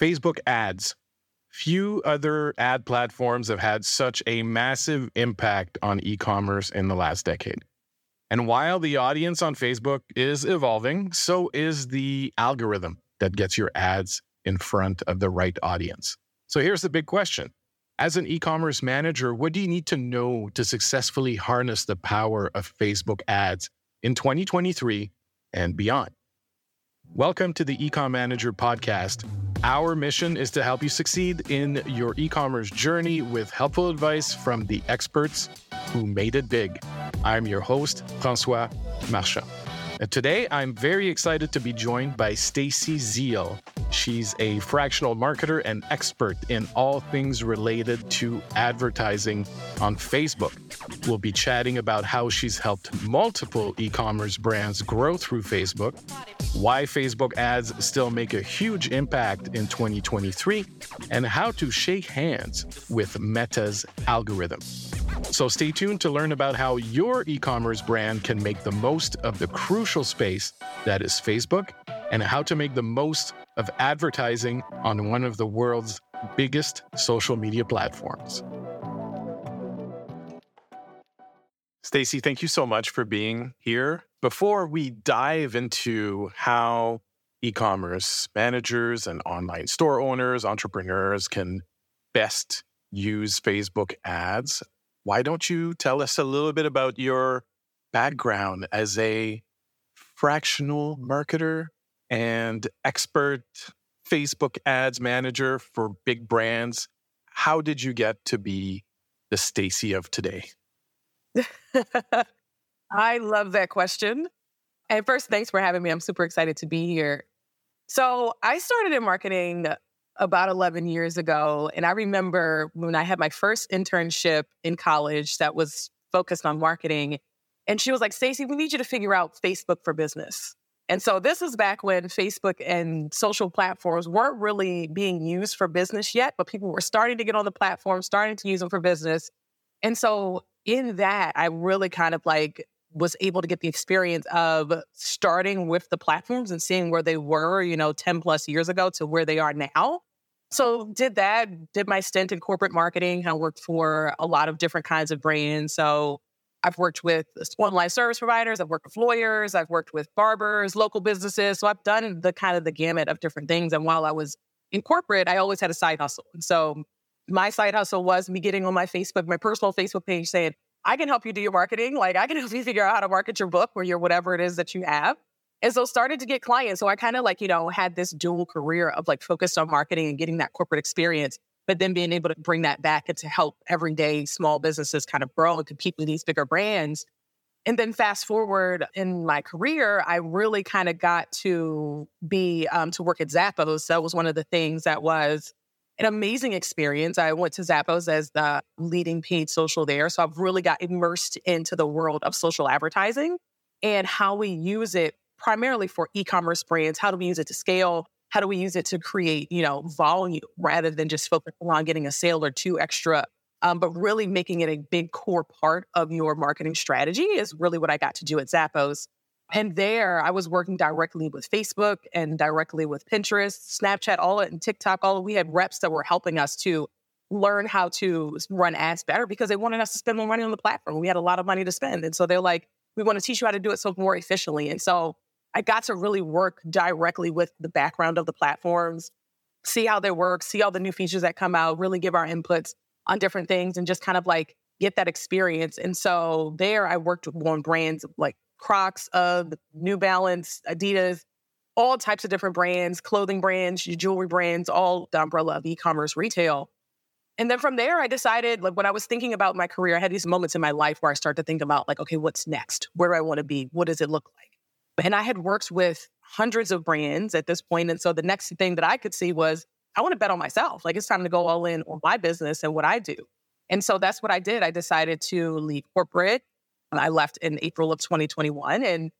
Facebook ads. Few other ad platforms have had such a massive impact on e commerce in the last decade. And while the audience on Facebook is evolving, so is the algorithm that gets your ads in front of the right audience. So here's the big question As an e commerce manager, what do you need to know to successfully harness the power of Facebook ads in 2023 and beyond? Welcome to the Ecom Manager podcast. Our mission is to help you succeed in your e commerce journey with helpful advice from the experts who made it big. I'm your host, Francois Marchand. And today, I'm very excited to be joined by Stacy Zeal. She's a fractional marketer and expert in all things related to advertising on Facebook. We'll be chatting about how she's helped multiple e commerce brands grow through Facebook, why Facebook ads still make a huge impact in 2023, and how to shake hands with Meta's algorithm. So stay tuned to learn about how your e commerce brand can make the most of the crucial space that is Facebook and how to make the most of advertising on one of the world's biggest social media platforms. Stacy, thank you so much for being here. Before we dive into how e commerce managers and online store owners, entrepreneurs can best use Facebook ads, why don't you tell us a little bit about your background as a fractional marketer and expert Facebook ads manager for big brands? How did you get to be the Stacy of today? I love that question. And first, thanks for having me. I'm super excited to be here. So, I started in marketing about 11 years ago. And I remember when I had my first internship in college that was focused on marketing. And she was like, Stacy, we need you to figure out Facebook for business. And so this was back when Facebook and social platforms weren't really being used for business yet, but people were starting to get on the platform, starting to use them for business. And so in that, I really kind of like was able to get the experience of starting with the platforms and seeing where they were, you know, 10 plus years ago to where they are now. So did that, did my stint in corporate marketing. I worked for a lot of different kinds of brands. So I've worked with online service providers, I've worked with lawyers, I've worked with barbers, local businesses. So I've done the kind of the gamut of different things. And while I was in corporate, I always had a side hustle. And so my side hustle was me getting on my Facebook, my personal Facebook page saying, I can help you do your marketing. Like I can help you figure out how to market your book or your whatever it is that you have. And so started to get clients. So I kind of like, you know, had this dual career of like focused on marketing and getting that corporate experience, but then being able to bring that back and to help everyday small businesses kind of grow and compete with these bigger brands. And then fast forward in my career, I really kind of got to be um, to work at Zappos. That was one of the things that was an amazing experience. I went to Zappos as the leading paid social there. So I've really got immersed into the world of social advertising and how we use it primarily for e-commerce brands. How do we use it to scale? How do we use it to create, you know, volume rather than just focusing on getting a sale or two extra? Um, but really making it a big core part of your marketing strategy is really what I got to do at Zappos. And there I was working directly with Facebook and directly with Pinterest, Snapchat, all it and TikTok, all we had reps that were helping us to learn how to run ads better because they wanted us to spend more money on the platform. We had a lot of money to spend. And so they're like, we want to teach you how to do it so more efficiently. And so I got to really work directly with the background of the platforms, see how they work, see all the new features that come out, really give our inputs on different things and just kind of like get that experience. And so there I worked on brands like Crocs, uh, New Balance, Adidas, all types of different brands, clothing brands, jewelry brands, all the umbrella of e-commerce retail. And then from there, I decided, like when I was thinking about my career, I had these moments in my life where I started to think about, like, okay, what's next? Where do I want to be? What does it look like? And I had worked with hundreds of brands at this point. And so the next thing that I could see was, I want to bet on myself. Like it's time to go all in on my business and what I do. And so that's what I did. I decided to leave corporate I left in April of 2021 and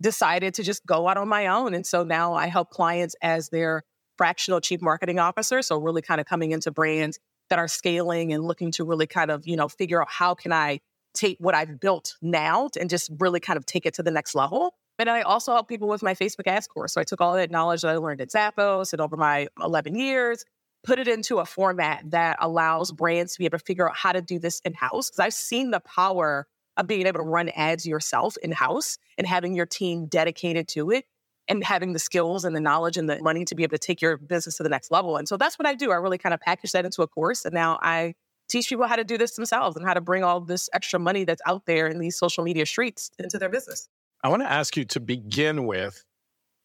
decided to just go out on my own. And so now I help clients as their fractional chief marketing officer. So really kind of coming into brands that are scaling and looking to really kind of, you know, figure out how can I take what I've built now and just really kind of take it to the next level. And I also help people with my Facebook ads course. So I took all that knowledge that I learned at Zappos and over my 11 years, put it into a format that allows brands to be able to figure out how to do this in house. Because I've seen the power of being able to run ads yourself in house and having your team dedicated to it and having the skills and the knowledge and the money to be able to take your business to the next level. And so that's what I do. I really kind of package that into a course. And now I teach people how to do this themselves and how to bring all this extra money that's out there in these social media streets into their business. I want to ask you to begin with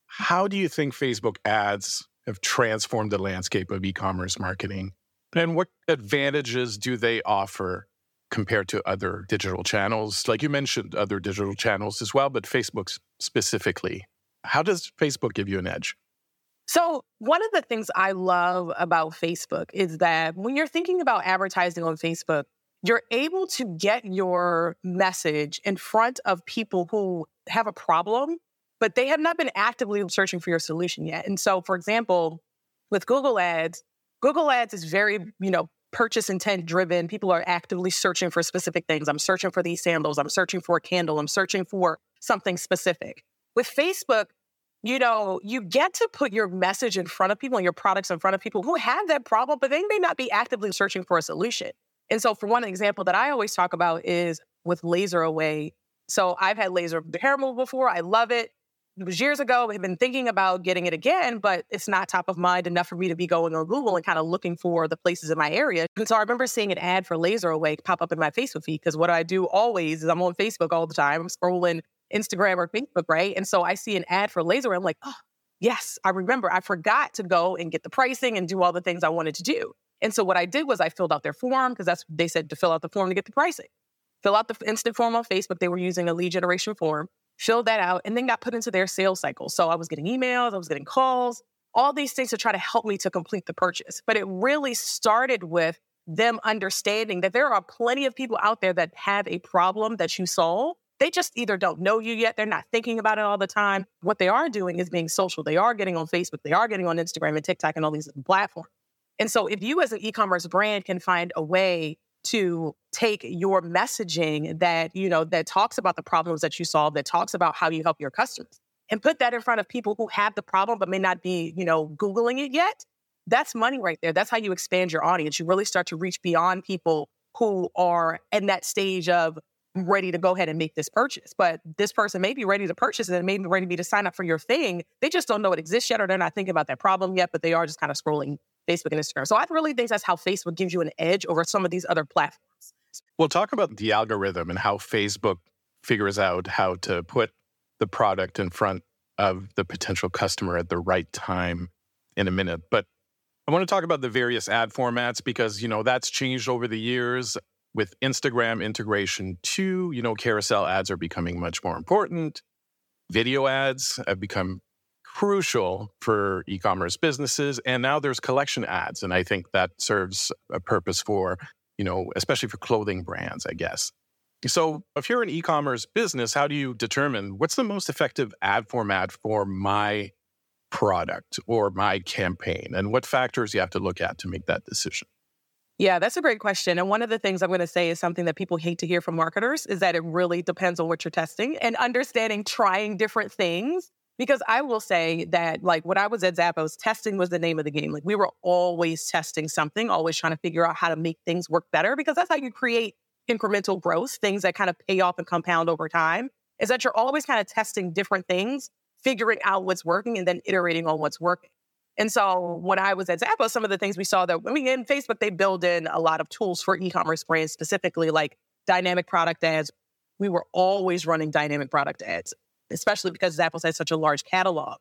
how do you think Facebook ads have transformed the landscape of e commerce marketing? And what advantages do they offer compared to other digital channels? Like you mentioned, other digital channels as well, but Facebook specifically. How does Facebook give you an edge? So, one of the things I love about Facebook is that when you're thinking about advertising on Facebook, you're able to get your message in front of people who have a problem, but they have not been actively searching for your solution yet. And so, for example, with Google Ads, Google Ads is very, you know, purchase intent driven. People are actively searching for specific things. I'm searching for these sandals. I'm searching for a candle. I'm searching for something specific. With Facebook, you know, you get to put your message in front of people and your products in front of people who have that problem, but they may not be actively searching for a solution. And so, for one example that I always talk about is with LaserAway. So, I've had laser hair removal before. I love it. It was years ago. I've been thinking about getting it again, but it's not top of mind enough for me to be going on Google and kind of looking for the places in my area. And so I remember seeing an ad for LaserAway pop up in my Facebook feed because what I do always is I'm on Facebook all the time. I'm scrolling Instagram or Facebook, right? And so I see an ad for laser. I'm like, oh, yes, I remember. I forgot to go and get the pricing and do all the things I wanted to do. And so what I did was I filled out their form because that's they said to fill out the form to get the pricing. Fill out the instant form on Facebook. They were using a lead generation form. Filled that out and then got put into their sales cycle. So I was getting emails, I was getting calls, all these things to try to help me to complete the purchase. But it really started with them understanding that there are plenty of people out there that have a problem that you solve they just either don't know you yet, they're not thinking about it all the time. What they are doing is being social. They are getting on Facebook, they are getting on Instagram and TikTok and all these platforms. And so if you as an e-commerce brand can find a way to take your messaging that, you know, that talks about the problems that you solve, that talks about how you help your customers and put that in front of people who have the problem but may not be, you know, googling it yet, that's money right there. That's how you expand your audience. You really start to reach beyond people who are in that stage of ready to go ahead and make this purchase. But this person may be ready to purchase and maybe ready to sign up for your thing. They just don't know it exists yet or they're not thinking about that problem yet, but they are just kind of scrolling Facebook and Instagram. So I really think that's how Facebook gives you an edge over some of these other platforms. We'll talk about the algorithm and how Facebook figures out how to put the product in front of the potential customer at the right time in a minute. But I want to talk about the various ad formats because, you know, that's changed over the years with Instagram integration too, you know, carousel ads are becoming much more important. Video ads have become crucial for e commerce businesses. And now there's collection ads. And I think that serves a purpose for, you know, especially for clothing brands, I guess. So if you're an e commerce business, how do you determine what's the most effective ad format for my product or my campaign? And what factors you have to look at to make that decision? Yeah, that's a great question. And one of the things I'm going to say is something that people hate to hear from marketers is that it really depends on what you're testing and understanding trying different things. Because I will say that, like, when I was at Zappos, testing was the name of the game. Like, we were always testing something, always trying to figure out how to make things work better because that's how you create incremental growth, things that kind of pay off and compound over time. Is that you're always kind of testing different things, figuring out what's working, and then iterating on what's working. And so when I was at Zappos, some of the things we saw that, I mean, in Facebook, they build in a lot of tools for e-commerce brands, specifically like dynamic product ads. We were always running dynamic product ads, especially because Zappos has such a large catalog.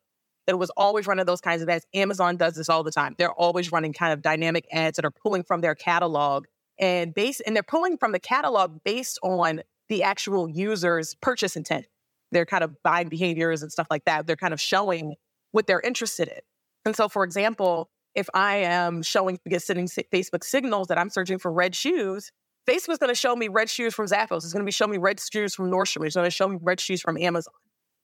That it was always running those kinds of ads. Amazon does this all the time. They're always running kind of dynamic ads that are pulling from their catalog and base, and they're pulling from the catalog based on the actual user's purchase intent. Their kind of buying behaviors and stuff like that. They're kind of showing what they're interested in. And so, for example, if I am showing sending Facebook signals that I'm searching for red shoes, Facebook's going to show me red shoes from Zappos. It's going to be showing me red shoes from Nordstrom. It's going to show me red shoes from Amazon.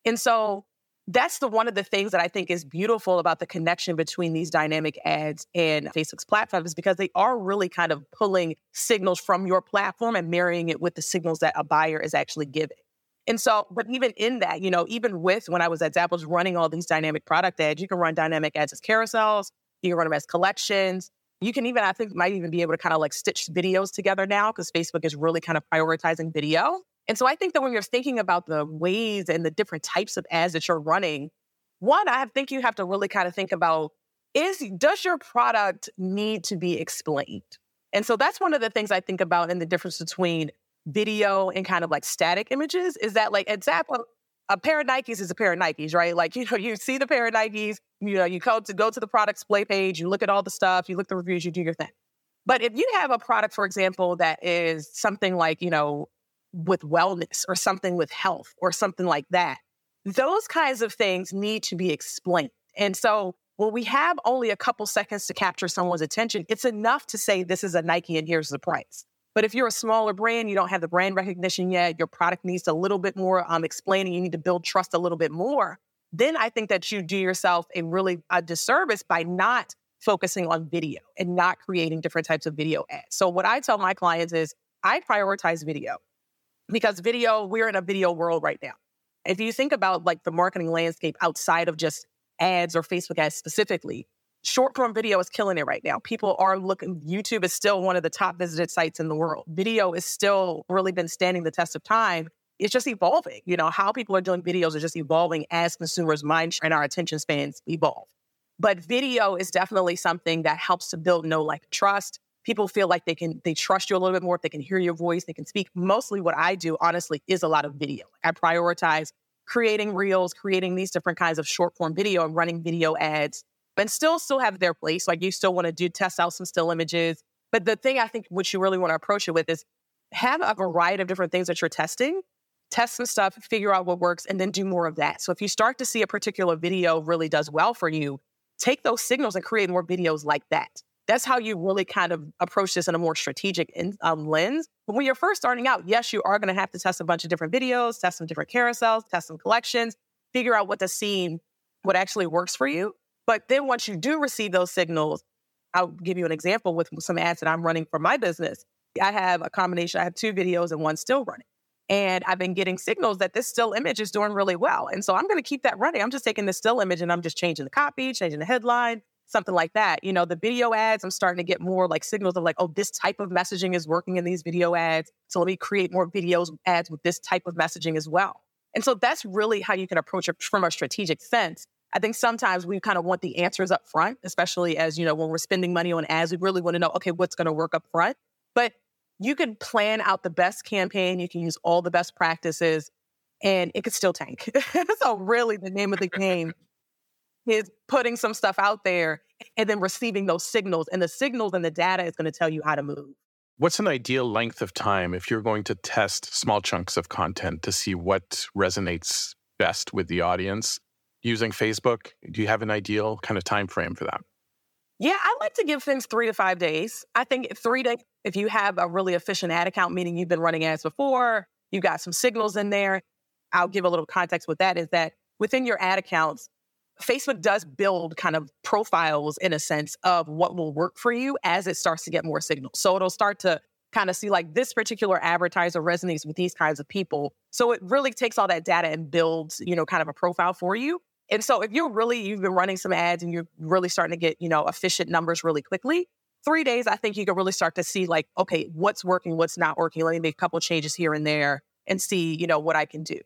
And so that's the one of the things that I think is beautiful about the connection between these dynamic ads and Facebook's platform is because they are really kind of pulling signals from your platform and marrying it with the signals that a buyer is actually giving. And so, but even in that, you know, even with when I was at Zappos running all these dynamic product ads, you can run dynamic ads as carousels, you can run them as collections. You can even, I think, might even be able to kind of like stitch videos together now because Facebook is really kind of prioritizing video. And so I think that when you're thinking about the ways and the different types of ads that you're running, one, I think you have to really kind of think about is does your product need to be explained? And so that's one of the things I think about in the difference between video and kind of like static images is that like Zappos, a pair of Nikes is a pair of Nikes, right? Like, you know, you see the pair of Nikes, you know, you go to go to the product display page, you look at all the stuff, you look the reviews, you do your thing. But if you have a product, for example, that is something like, you know, with wellness or something with health or something like that, those kinds of things need to be explained. And so when we have only a couple seconds to capture someone's attention, it's enough to say, this is a Nike and here's the price. But if you're a smaller brand, you don't have the brand recognition yet, your product needs a little bit more um, explaining, you need to build trust a little bit more, then I think that you do yourself a really a disservice by not focusing on video and not creating different types of video ads. So what I tell my clients is I prioritize video because video, we're in a video world right now. If you think about like the marketing landscape outside of just ads or Facebook ads specifically, short form video is killing it right now. People are looking, YouTube is still one of the top visited sites in the world. Video is still really been standing the test of time. It's just evolving. You know, how people are doing videos are just evolving as consumers' minds and our attention spans evolve. But video is definitely something that helps to build know like, trust. People feel like they can, they trust you a little bit more if they can hear your voice, they can speak. Mostly what I do, honestly, is a lot of video. I prioritize creating reels, creating these different kinds of short form video and running video ads, and still still have their place. Like you still want to do test out some still images. But the thing I think what you really want to approach it with is have a variety of different things that you're testing, test some stuff, figure out what works, and then do more of that. So if you start to see a particular video really does well for you, take those signals and create more videos like that. That's how you really kind of approach this in a more strategic in, um, lens but when you're first starting out, yes, you are going to have to test a bunch of different videos, test some different carousels, test some collections, figure out what the scene, what actually works for you. But then once you do receive those signals, I'll give you an example with some ads that I'm running for my business. I have a combination, I have two videos and one still running. And I've been getting signals that this still image is doing really well. And so I'm going to keep that running. I'm just taking the still image and I'm just changing the copy, changing the headline, something like that. You know, the video ads, I'm starting to get more like signals of like, oh, this type of messaging is working in these video ads. So let me create more videos ads with this type of messaging as well. And so that's really how you can approach it from a strategic sense. I think sometimes we kind of want the answers up front, especially as, you know, when we're spending money on ads, we really want to know, okay, what's going to work up front. But you can plan out the best campaign, you can use all the best practices, and it could still tank. so really the name of the game is putting some stuff out there and then receiving those signals. And the signals and the data is going to tell you how to move. What's an ideal length of time if you're going to test small chunks of content to see what resonates best with the audience using Facebook? Do you have an ideal kind of time frame for that? Yeah, I like to give things three to five days. I think three days, if you have a really efficient ad account, meaning you've been running ads before, you've got some signals in there. I'll give a little context with that is that within your ad accounts, Facebook does build kind of profiles in a sense of what will work for you as it starts to get more signals. So it'll start to kind of see like this particular advertiser resonates with these kinds of people. So it really takes all that data and builds, you know, kind of a profile for you. And so if you're really, you've been running some ads and you're really starting to get, you know, efficient numbers really quickly, three days, I think you can really start to see like, okay, what's working, what's not working. Let me make a couple changes here and there and see, you know, what I can do.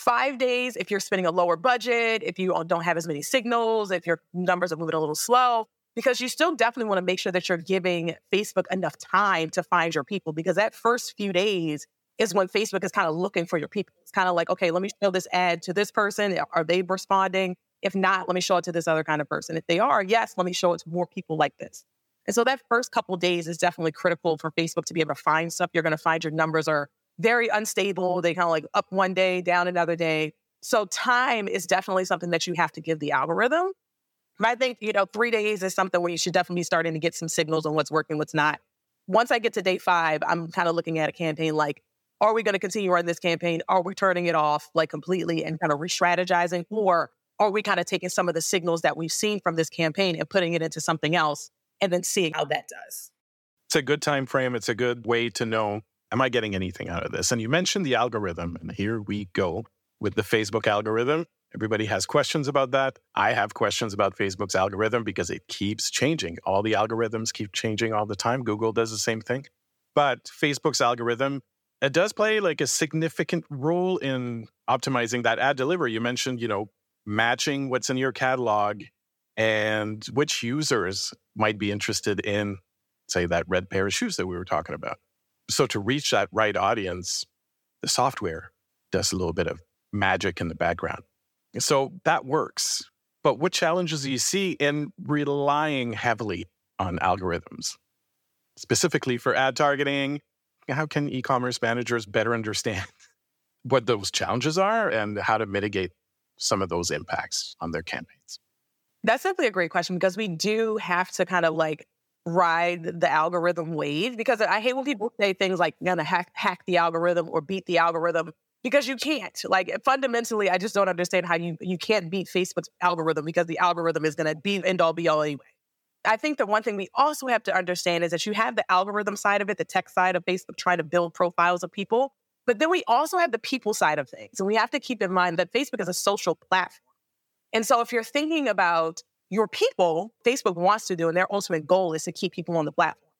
Five days, if you're spending a lower budget, if you don't have as many signals, if your numbers are moving a little slow, because you still definitely want to make sure that you're giving Facebook enough time to find your people because that first few days is when Facebook is kind of looking for your people. It's kind of like, okay, let me show this ad to this person. Are they responding? If not, let me show it to this other kind of person. If they are, yes, let me show it to more people like this. And so that first couple days is definitely critical for Facebook to be able to find stuff. You're going to find your numbers are very unstable. Mm-hmm. They kind of like up one day, down another day. So time is definitely something that you have to give the algorithm. But I think, you know, three days is something where you should definitely be starting to get some signals on what's working, what's not. Once I get to day five, I'm kind of looking at a campaign like, are we going to continue running this campaign? Are we turning it off like completely and kind of re strategizing? Or are we kind of taking some of the signals that we've seen from this campaign and putting it into something else and then seeing how that does? It's a good time frame. It's a good way to know am I getting anything out of this? And you mentioned the algorithm, and here we go with the Facebook algorithm. Everybody has questions about that. I have questions about Facebook's algorithm because it keeps changing. All the algorithms keep changing all the time. Google does the same thing. But Facebook's algorithm, it does play like a significant role in optimizing that ad delivery. You mentioned, you know, matching what's in your catalog and which users might be interested in, say, that red pair of shoes that we were talking about. So to reach that right audience, the software does a little bit of magic in the background. So that works. But what challenges do you see in relying heavily on algorithms? Specifically for ad targeting, how can e commerce managers better understand what those challenges are and how to mitigate some of those impacts on their campaigns? That's definitely a great question because we do have to kind of like ride the algorithm wave because I hate when people say things like gonna hack hack the algorithm or beat the algorithm because you can't. Like eh, fundamentally, I just don't understand how you you can't beat Facebook's algorithm because the algorithm is gonna be end all be all anyway. I think the one thing we also have to understand is that you have the algorithm side of it, the tech side of Facebook trying to build profiles of people, but then we also have the people side of things. And we have to keep in mind that Facebook is a social platform. And so if you're thinking about your people, Facebook wants to do, and their ultimate goal is to keep people on the platform.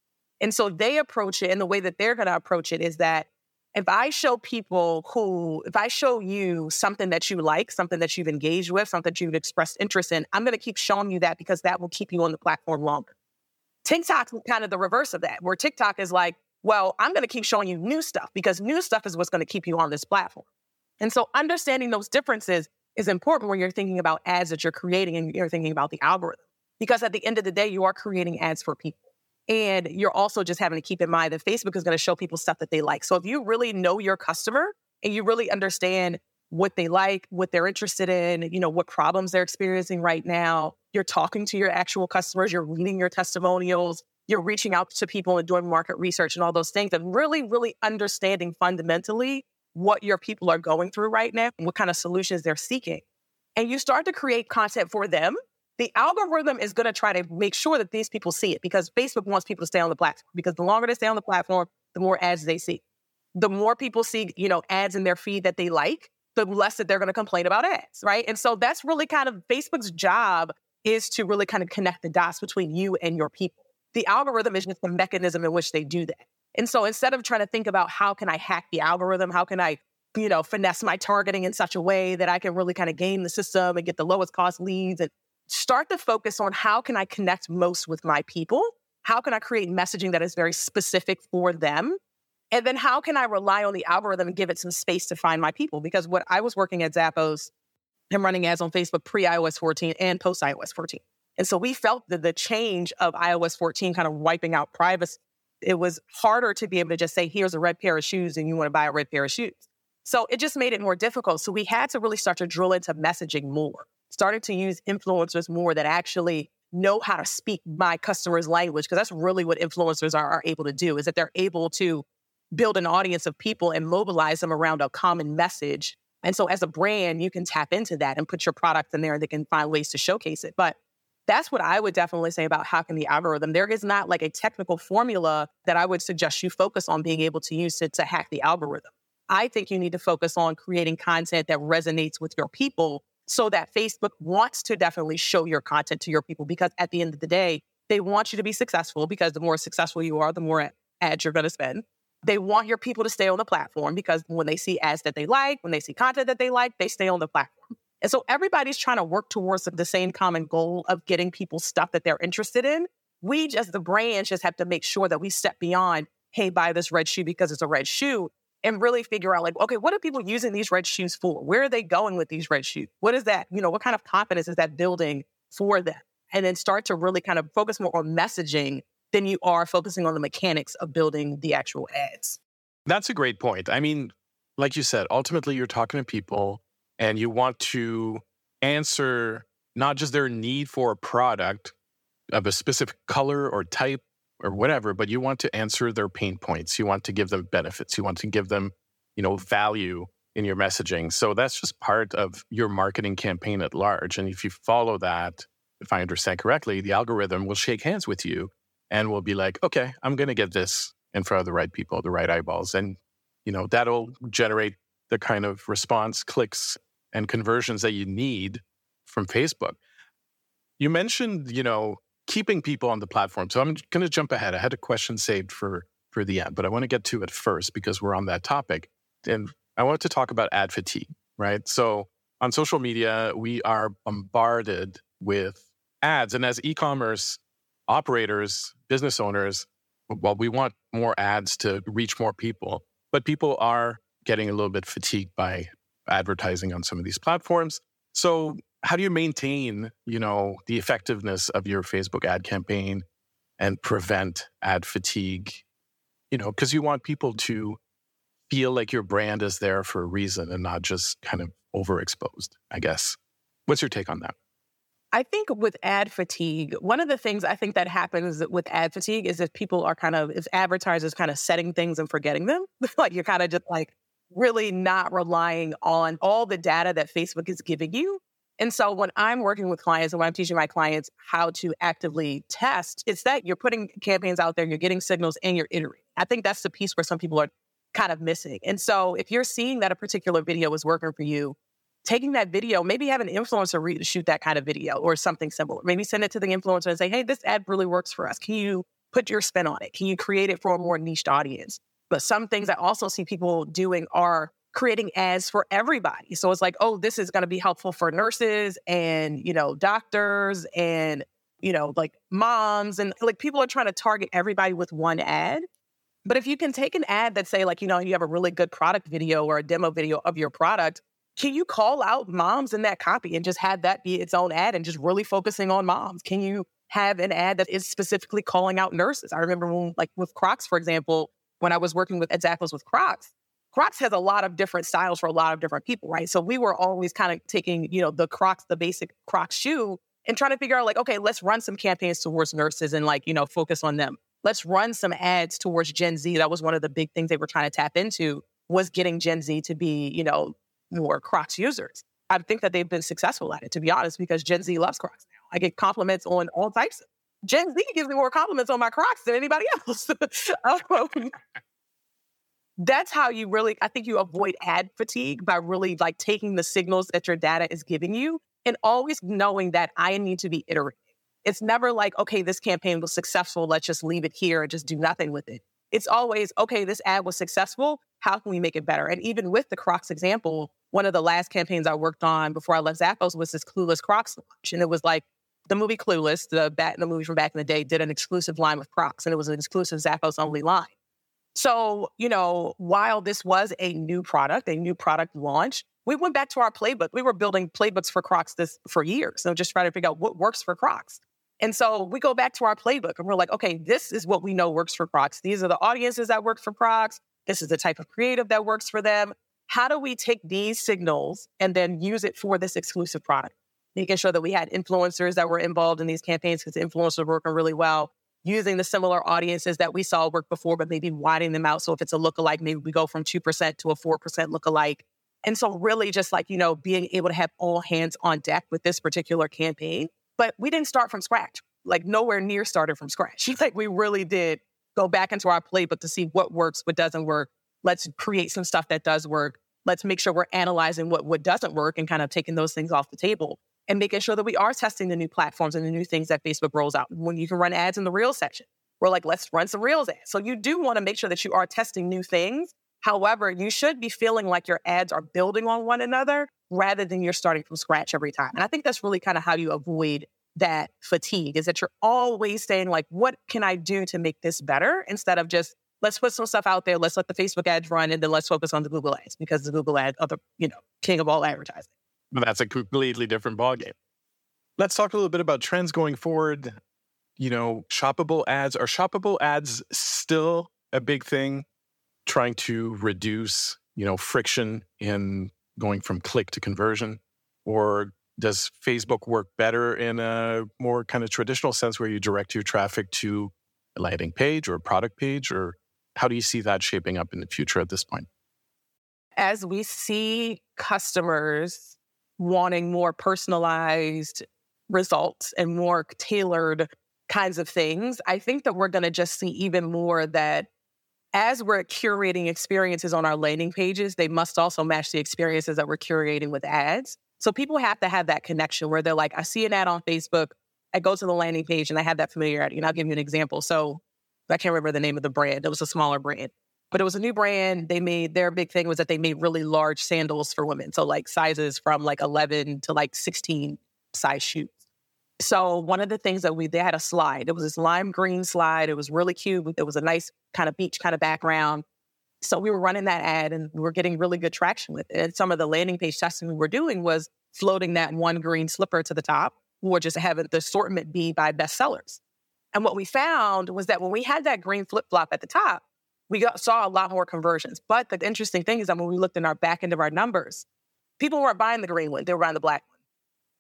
And so they approach it, and the way that they're going to approach it is that if I show people who, if I show you something that you like, something that you've engaged with, something that you've expressed interest in, I'm going to keep showing you that because that will keep you on the platform longer. TikTok kind of the reverse of that, where TikTok is like, well, I'm going to keep showing you new stuff because new stuff is what's going to keep you on this platform. And so understanding those differences is important when you're thinking about ads that you're creating and you're thinking about the algorithm. Because at the end of the day, you are creating ads for people. And you're also just having to keep in mind that Facebook is going to show people stuff that they like. So if you really know your customer and you really understand what they like, what they're interested in, you know, what problems they're experiencing right now, you're talking to your actual customers, you're reading your testimonials, you're reaching out to people and doing market research and all those things and really, really understanding fundamentally what your people are going through right now, what kind of solutions they're seeking. And you start to create content for them. The algorithm is going to try to make sure that these people see it because Facebook wants people to stay on the platform because the longer they stay on the platform, the more ads they see. The more people see, you know, ads in their feed that they like, the less that they're going to complain about ads, right? And so that's really kind of Facebook's job is to really kind of connect the dots between you and your people. The algorithm is just the mechanism in which they do that. And so instead of trying to think about how can I hack the algorithm, how can I, you know, finesse my targeting in such a way that I can really kind of game the system and get the lowest cost leads and start to focus on how can I connect most with my people? How can I create messaging that is very specific for them? And then how can I rely on the algorithm and give it some space to find my people? Because what I was working at Zappos and running ads on Facebook pre iOS 14 and post iOS 14. And so we felt that the change of iOS 14 kind of wiping out privacy it was harder to be able to just say, here's a red pair of shoes and you want to buy a red pair of shoes. So it just made it more difficult. So we had to really start to drill into messaging more, started to use influencers more that actually know how to speak my customer's language, because that's really what influencers are, are able to do, is that they're able to build an audience of people and mobilize them around a common message. And so as a brand, you can tap into that and put your product in there and they can find ways to showcase it. But that's what I would definitely say about hacking the algorithm. There is not like a technical formula that I would suggest you focus on being able to use to, to hack the algorithm. I think you need to focus on creating content that resonates with your people so that Facebook wants to definitely show your content to your people because at the end of the day, they want you to be successful because the more successful you are, the more ads you're going to spend. They want your people to stay on the platform because when they see ads that they like, when they see content that they like, they stay on the platform. And so everybody's trying to work towards the same common goal of getting people stuff that they're interested in. We just, the brands just have to make sure that we step beyond, hey, buy this red shoe because it's a red shoe and really figure out like, okay, what are people using these red shoes for? Where are they going with these red shoes? What is that? You know, what kind of confidence is that building for them? And then start to really kind of focus more on messaging than you are focusing on the mechanics of building the actual ads. That's a great point. I mean, like you said, ultimately you're talking to people and you want to answer not just their need for a product of a specific color or type or whatever, but you want to answer their pain points. You want to give them benefits. You want to give them, you know, value in your messaging. So that's just part of your marketing campaign at large. And if you follow that, if I understand correctly, the algorithm will shake hands with you and will be like, okay, I'm going to get this in front of the right people, the right eyeballs. And, you know, that'll generate the kind of response, clicks, and conversions that you need from Facebook. You mentioned, you know, keeping people on the platform. So I'm going to jump ahead. I had a question saved for for the end, but I want to get to it first because we're on that topic. And I want to talk about ad fatigue, right? So on social media, we are bombarded with ads. And as e commerce operators, business owners, well, we want more ads to reach more people, but people are getting a little bit fatigued by advertising on some of these platforms. So, how do you maintain, you know, the effectiveness of your Facebook ad campaign and prevent ad fatigue? You know, because you want people to feel like your brand is there for a reason and not just kind of overexposed, I guess. What's your take on that? I think with ad fatigue, one of the things I think that happens with ad fatigue is if people are kind of, if advertisers kind of setting things and forgetting them, like you're kind of just like really not relying on all the data that Facebook is giving you. And so when I'm working with clients and when I'm teaching my clients how to actively test, it's that you're putting campaigns out there, you're getting signals and you're iterating. I think that's the piece where some people are kind of missing. And so if you're seeing that a particular video is working for you, taking that video, maybe have an influencer re- shoot that kind of video or something similar. Maybe send it to the influencer and say, hey, this ad really works for us. Can you put your spin on it? Can you create it for a more niched audience? But some things I also see people doing are creating ads for everybody. So it's like, oh, this is going to be helpful for nurses and, you know, doctors and, you know, like moms and like people are trying to target everybody with one ad. But if you can take an ad that say like, you know, you have a really good product video or a demo video of your product, can you call out moms in that copy and just have that be its own ad and just really focusing on moms? Can you have an ad that is specifically calling out nurses? I remember when, like with Crocs, for example, when I was working with Zappos with Crocs, Crocs has a lot of different styles for a lot of different people, right? So we were always kind of taking, you know, the Crocs, the basic Crocs shoe and trying to figure out like, okay, let's run some campaigns towards nurses and like, you know, focus on them let's run some ads towards Gen Z. That was one of the big things they were trying to tap into was getting Gen Z to be, you know, more Crocs users. I think that they've been successful at it, to be honest, because Gen Z loves Crocs now. I get compliments on all types. Of, Gen Z gives me more compliments on my Crocs than anybody else. um, that's how you really, I think you avoid ad fatigue by really like taking the signals that your data is giving you and always knowing that I need to be iterating. It's never like, okay, this campaign was successful. Let's just leave it here and just do nothing with it. It's always, okay, this ad was successful. How can we make it better? And even with the Crocs example, one of the last campaigns I worked on before I left Zappos was this Clueless Crocs launch. And it was like the movie Clueless, the bat the movie from back in the day, did an exclusive line with Crocs, and it was an exclusive Zappos only line. So, you know, while this was a new product, a new product launch, we went back to our playbook. We were building playbooks for Crocs this for years. So just trying to figure out what works for Crocs. And so we go back to our playbook and we're like, okay, this is what we know works for Crocs. These are the audiences that work for Crocs. This is the type of creative that works for them. How do we take these signals and then use it for this exclusive product? Making sure that we had influencers that were involved in these campaigns because influencers were working really well. Using the similar audiences that we saw work before, but maybe widening them out. So if it's a lookalike, maybe we go from 2% to a 4% lookalike. And so really just like, you know, being able to have all hands on deck with this particular campaign but we didn't start from scratch, like nowhere near started from scratch. like we really did go back into our playbook to see what works, what doesn't work. Let's create some stuff that does work. Let's make sure we're analyzing what, what doesn't work and kind of taking those things off the table and making sure that we are testing the new platforms and the new things that Facebook rolls out. When you can run ads in the Reels section, we're like, let's run some Reels ads. So you do want to make sure that you are testing new things. However, you should be feeling like your ads are building on one another rather than you're starting from scratch every time. And I think that's really kind of how you avoid that fatigue is that you're always saying like, what can I do to make this better? Instead of just, let's put some stuff out there. Let's let the Facebook ads run and then let's focus on the Google ads because the Google ads are the, you know, king of all advertising. That's a completely different ballgame. Let's talk a little bit about trends going forward. You know, shoppable ads. Are shoppable ads still a big thing? Trying to reduce, you know, friction in going from click to conversion? Or does Facebook work better in a more kind of traditional sense where you direct your traffic to a landing page or a product page? Or how do you see that shaping up in the future at this point? As we see customers wanting more personalized results and more tailored kinds of things, I think that we're going to just see even more that as we're curating experiences on our landing pages, they must also match the experiences that we're curating with ads. So people have to have that connection where they're like, I see an ad on Facebook, I go to the landing page and I have that familiarity. And I'll give you an example. So I can't remember the name of the brand. It was a smaller brand, but it was a new brand. They made their big thing was that they made really large sandals for women. So like sizes from like 11 to like 16 size shoes. So one of the things that we they had a slide. It was this lime green slide. It was really cute. It was a nice kind of beach kind of background. So we were running that ad and we were getting really good traction with it. And some of the landing page testing we were doing was floating that one green slipper to the top or just having the assortment be by bestsellers. And what we found was that when we had that green flip flop at the top, we got, saw a lot more conversions. But the interesting thing is that when we looked in our back end of our numbers, people weren't buying the green one, they were buying the black one.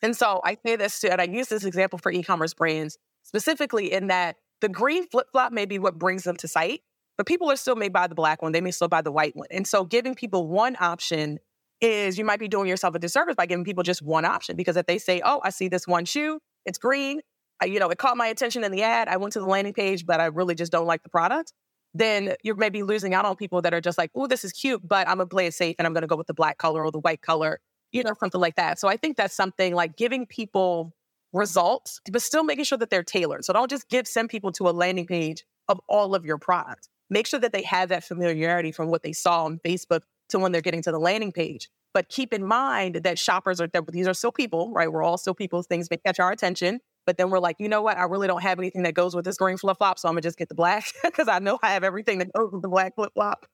And so I say this to, and I use this example for e commerce brands specifically in that the green flip flop may be what brings them to site, but people are still may buy the black one. They may still buy the white one. And so giving people one option is you might be doing yourself a disservice by giving people just one option because if they say, "Oh, I see this one shoe, it's green, I, you know, it caught my attention in the ad. I went to the landing page, but I really just don't like the product." Then you're maybe losing out on people that are just like, "Oh, this is cute, but I'm gonna play it safe and I'm gonna go with the black color or the white color, you know, something like that." So I think that's something like giving people results, but still making sure that they're tailored. So don't just give send people to a landing page of all of your products. Make sure that they have that familiarity from what they saw on Facebook to when they're getting to the landing page. But keep in mind that shoppers are these are still people, right? We're all still people. Things may catch our attention. But then we're like, you know what? I really don't have anything that goes with this green flip flop. So I'm gonna just get the black because I know I have everything that goes with the black flip flop.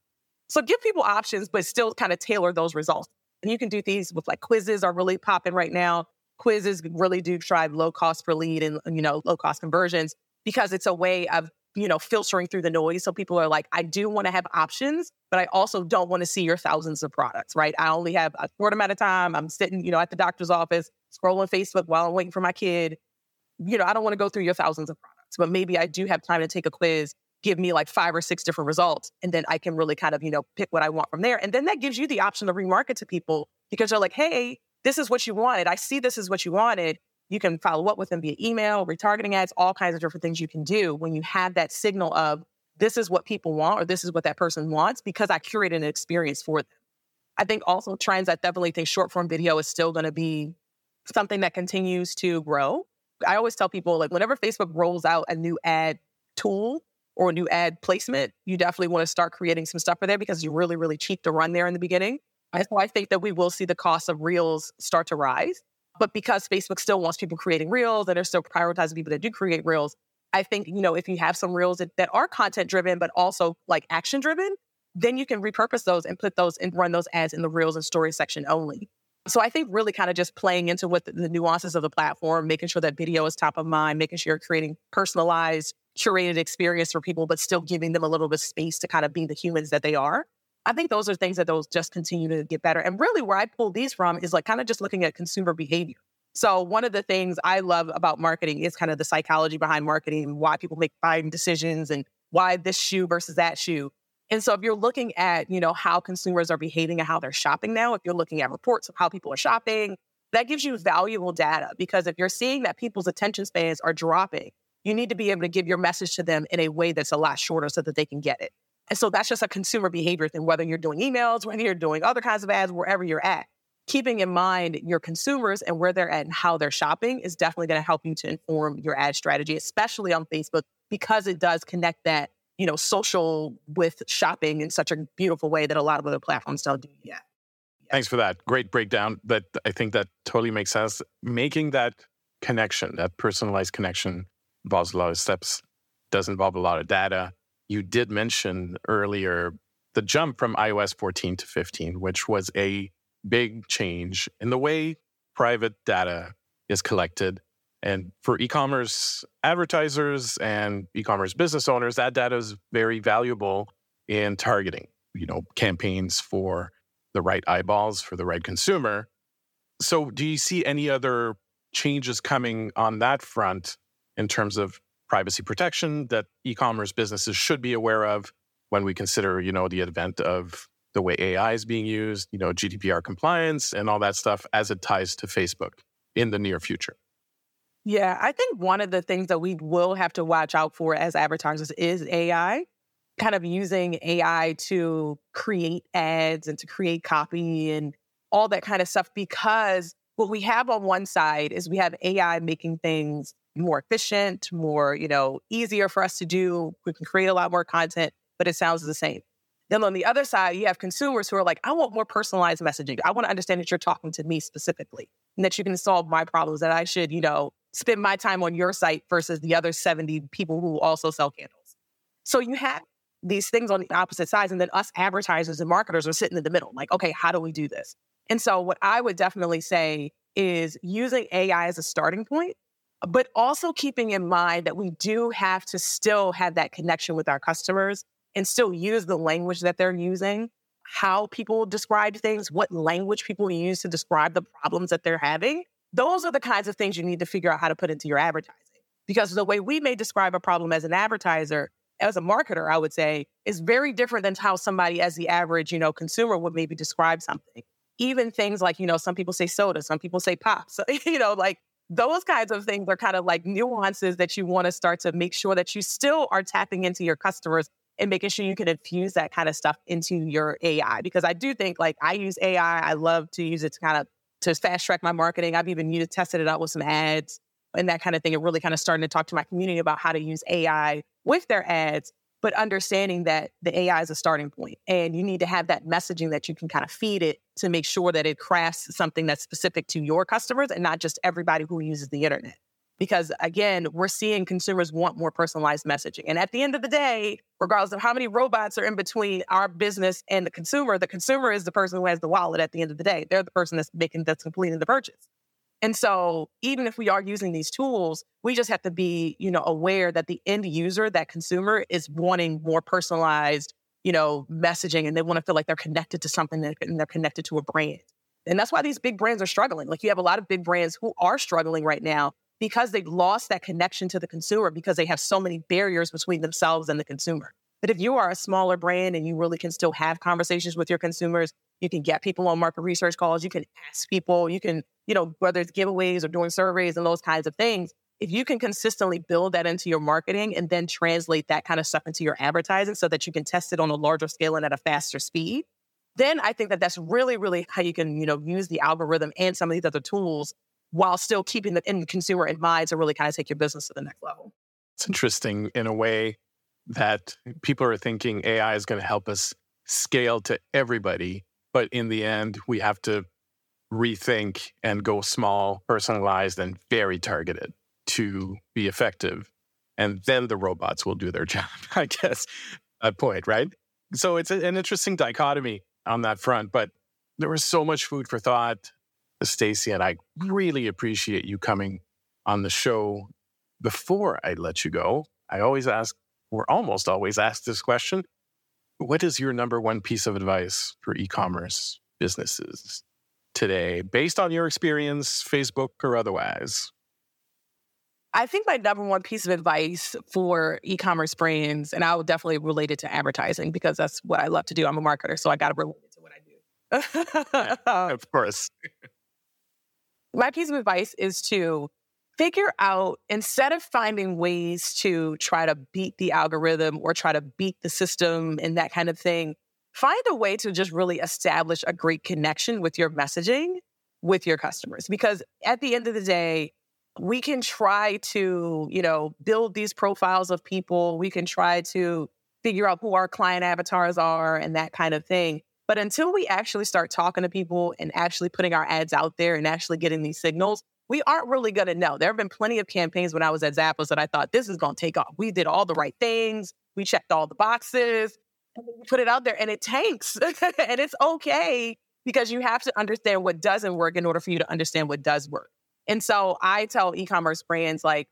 So give people options, but still kind of tailor those results. And you can do these with like quizzes are really popping right now. Quizzes really do drive low cost per lead and you know low cost conversions because it's a way of you know, filtering through the noise. So people are like, I do want to have options, but I also don't want to see your thousands of products, right? I only have a short amount of time. I'm sitting, you know, at the doctor's office, scrolling Facebook while I'm waiting for my kid. You know, I don't want to go through your thousands of products, but maybe I do have time to take a quiz, give me like five or six different results, and then I can really kind of, you know, pick what I want from there. And then that gives you the option to remarket to people because they're like, hey, this is what you wanted. I see this is what you wanted. You can follow up with them via email, retargeting ads, all kinds of different things you can do when you have that signal of this is what people want or this is what that person wants because I curated an experience for them. I think also trends, I definitely think short form video is still going to be something that continues to grow. I always tell people like whenever Facebook rolls out a new ad tool or a new ad placement, you definitely want to start creating some stuff for there because you're really, really cheap to run there in the beginning. And so I think that we will see the cost of reels start to rise. But because Facebook still wants people creating reels and they're still prioritizing people that do create reels, I think, you know, if you have some reels that, that are content driven, but also like action driven, then you can repurpose those and put those and run those ads in the reels and story section only. So I think really kind of just playing into what the, the nuances of the platform, making sure that video is top of mind, making sure you're creating personalized, curated experience for people, but still giving them a little bit of space to kind of be the humans that they are. I think those are things that those just continue to get better. And really, where I pull these from is like kind of just looking at consumer behavior. So, one of the things I love about marketing is kind of the psychology behind marketing, why people make buying decisions and why this shoe versus that shoe. And so, if you're looking at, you know, how consumers are behaving and how they're shopping now, if you're looking at reports of how people are shopping, that gives you valuable data because if you're seeing that people's attention spans are dropping, you need to be able to give your message to them in a way that's a lot shorter so that they can get it. And so that's just a consumer behavior thing, whether you're doing emails, whether you're doing other kinds of ads, wherever you're at. Keeping in mind your consumers and where they're at and how they're shopping is definitely going to help you to inform your ad strategy, especially on Facebook, because it does connect that, you know, social with shopping in such a beautiful way that a lot of other platforms don't do yet. Thanks for that. Great breakdown. That I think that totally makes sense. Making that connection, that personalized connection involves a lot of steps, does involve a lot of data, you did mention earlier the jump from iOS 14 to 15, which was a big change in the way private data is collected. And for e commerce advertisers and e commerce business owners, that data is very valuable in targeting, you know, campaigns for the right eyeballs for the right consumer. So, do you see any other changes coming on that front in terms of privacy protection that e-commerce businesses should be aware of when we consider, you know, the advent of the way AI is being used, you know, GDPR compliance and all that stuff as it ties to Facebook in the near future. Yeah, I think one of the things that we will have to watch out for as advertisers is AI. kind of using AI to create ads and to create copy and all that kind of stuff because what we have on one side is we have AI making things more efficient, more, you know, easier for us to do. We can create a lot more content, but it sounds the same. Then on the other side, you have consumers who are like, I want more personalized messaging. I want to understand that you're talking to me specifically and that you can solve my problems, that I should, you know, spend my time on your site versus the other 70 people who also sell candles. So you have these things on the opposite sides. And then us advertisers and marketers are sitting in the middle, like, okay, how do we do this? And so what I would definitely say is using AI as a starting point, but also keeping in mind that we do have to still have that connection with our customers and still use the language that they're using, how people describe things, what language people use to describe the problems that they're having. Those are the kinds of things you need to figure out how to put into your advertising. Because the way we may describe a problem as an advertiser, as a marketer, I would say, is very different than how somebody as the average, you know, consumer would maybe describe something. Even things like, you know, some people say soda, some people say pop. So, you know, like those kinds of things are kind of like nuances that you want to start to make sure that you still are tapping into your customers and making sure you can infuse that kind of stuff into your AI. Because I do think like I use AI, I love to use it to kind of to fast track my marketing. I've even used tested it out with some ads and that kind of thing. And really kind of starting to talk to my community about how to use AI with their ads, but understanding that the AI is a starting point and you need to have that messaging that you can kind of feed it to make sure that it crafts something that's specific to your customers and not just everybody who uses the internet. Because again, we're seeing consumers want more personalized messaging. And at the end of the day, regardless of how many robots are in between our business and the consumer, the consumer is the person who has the wallet at the end of the day. They're the person that's making, that's completing the purchase. And so even if we are using these tools, we just have to be, you know, aware that the end user, that consumer is wanting more personalized, you know, messaging and they want to feel like they're connected to something and they're connected to a brand. And that's why these big brands are struggling. Like you have a lot of big brands who are struggling right now because they've lost that connection to the consumer because they have so many barriers between themselves and the consumer. But if you are a smaller brand and you really can still have conversations with your consumers, you can get people on market research calls, you can ask people, you can, you know, whether it's giveaways or doing surveys and those kinds of things. If you can consistently build that into your marketing and then translate that kind of stuff into your advertising so that you can test it on a larger scale and at a faster speed, then I think that that's really, really how you can, you know, use the algorithm and some of these other tools while still keeping the end consumer in mind to really kind of take your business to the next level. It's interesting in a way that people are thinking AI is going to help us scale to everybody. But in the end, we have to rethink and go small, personalized, and very targeted to be effective. And then the robots will do their job, I guess, at point, right? So it's an interesting dichotomy on that front. But there was so much food for thought, Stacy, and I really appreciate you coming on the show. Before I let you go, I always ask we're almost always asked this question What is your number one piece of advice for e commerce businesses today, based on your experience, Facebook or otherwise? I think my number one piece of advice for e commerce brands, and I will definitely relate it to advertising because that's what I love to do. I'm a marketer, so I got to relate it to what I do. Um, of course. My piece of advice is to figure out instead of finding ways to try to beat the algorithm or try to beat the system and that kind of thing, find a way to just really establish a great connection with your messaging with your customers. Because at the end of the day, we can try to, you know, build these profiles of people. We can try to figure out who our client avatars are and that kind of thing. But until we actually start talking to people and actually putting our ads out there and actually getting these signals, we aren't really going to know. There have been plenty of campaigns when I was at Zappos that I thought this is going to take off. We did all the right things. We checked all the boxes and we put it out there and it tanks. and it's okay because you have to understand what doesn't work in order for you to understand what does work. And so I tell e-commerce brands like,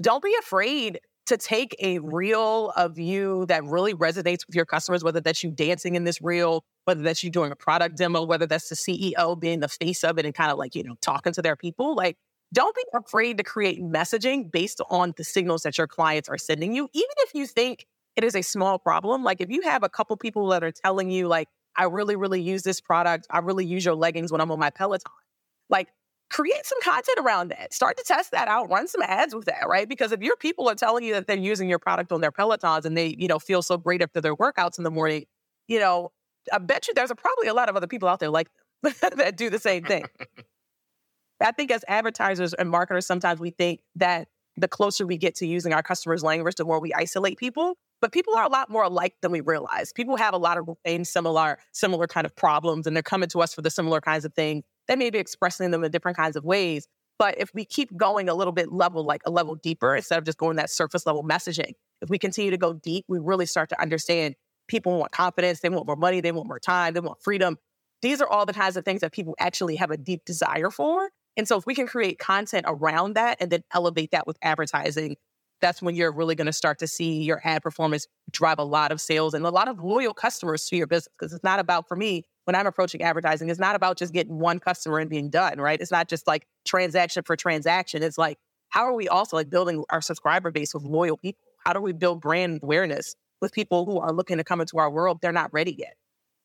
don't be afraid to take a reel of you that really resonates with your customers, whether that's you dancing in this reel, whether that's you doing a product demo, whether that's the CEO being the face of it and kind of like, you know, talking to their people. Like, don't be afraid to create messaging based on the signals that your clients are sending you, even if you think it is a small problem. Like, if you have a couple people that are telling you, like, I really, really use this product, I really use your leggings when I'm on my Peloton, like, create some content around that. Start to test that out. Run some ads with that, right? Because if your people are telling you that they're using your product on their Pelotons and they, you know, feel so great after their workouts in the morning, you know, I bet you there's a, probably a lot of other people out there like that do the same thing. I think as advertisers and marketers, sometimes we think that the closer we get to using our customers' language, the more we isolate people. But people are a lot more alike than we realize. People have a lot of same similar, similar kind of problems, and they're coming to us for the similar kinds of things. They may be expressing them in different kinds of ways. But if we keep going a little bit level, like a level deeper, instead of just going that surface level messaging, if we continue to go deep, we really start to understand people want confidence, they want more money, they want more time, they want freedom. These are all the kinds of things that people actually have a deep desire for. And so if we can create content around that and then elevate that with advertising, that's when you're really going to start to see your ad performance drive a lot of sales and a lot of loyal customers to your business. Because it's not about, for me, when I'm approaching advertising, it's not about just getting one customer and being done, right? It's not just like transaction for transaction. It's like, how are we also like building our subscriber base with loyal people? How do we build brand awareness with people who are looking to come into our world? They're not ready yet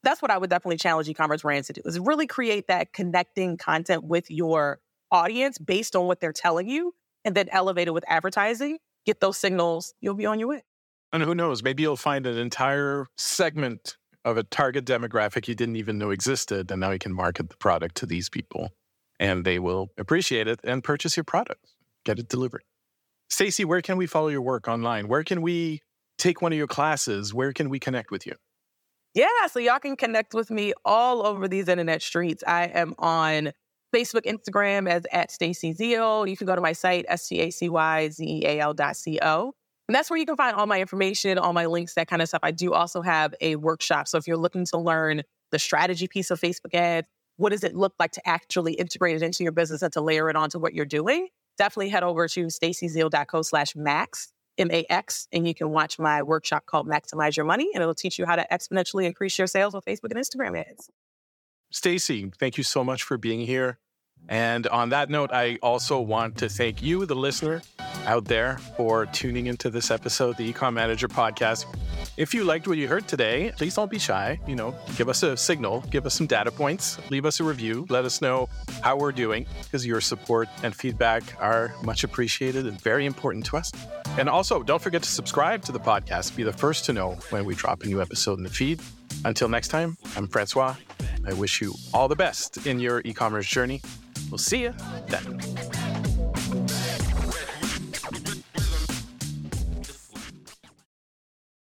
that's what I would definitely challenge e-commerce brands to do is really create that connecting content with your audience based on what they're telling you and then elevate it with advertising, get those signals, you'll be on your way. And who knows, maybe you'll find an entire segment of a target demographic you didn't even know existed and now you can market the product to these people and they will appreciate it and purchase your product, get it delivered. Stacy, where can we follow your work online? Where can we take one of your classes? Where can we connect with you? Yeah, so y'all can connect with me all over these internet streets. I am on Facebook, Instagram as at Stacy Zeal. You can go to my site, S-T-A-C-Y-Z-E-A-L dot C-O. And that's where you can find all my information, all my links, that kind of stuff. I do also have a workshop. So if you're looking to learn the strategy piece of Facebook ads, what does it look like to actually integrate it into your business and to layer it onto what you're doing? Definitely head over to stacyzeal.co slash max M-A-X, and you can watch my workshop called Maximize Your Money, and it'll teach you how to exponentially increase your sales with Facebook and Instagram ads. Stacy, thank you so much for being here. And on that note, I also want to thank you, the listener out there, for tuning into this episode, the Ecom Manager Podcast. If you liked what you heard today, please don't be shy. You know, give us a signal, give us some data points, leave us a review, let us know how we're doing, because your support and feedback are much appreciated and very important to us. And also, don't forget to subscribe to the podcast, be the first to know when we drop a new episode in the feed. Until next time, I'm Francois. I wish you all the best in your e commerce journey. We'll see you then.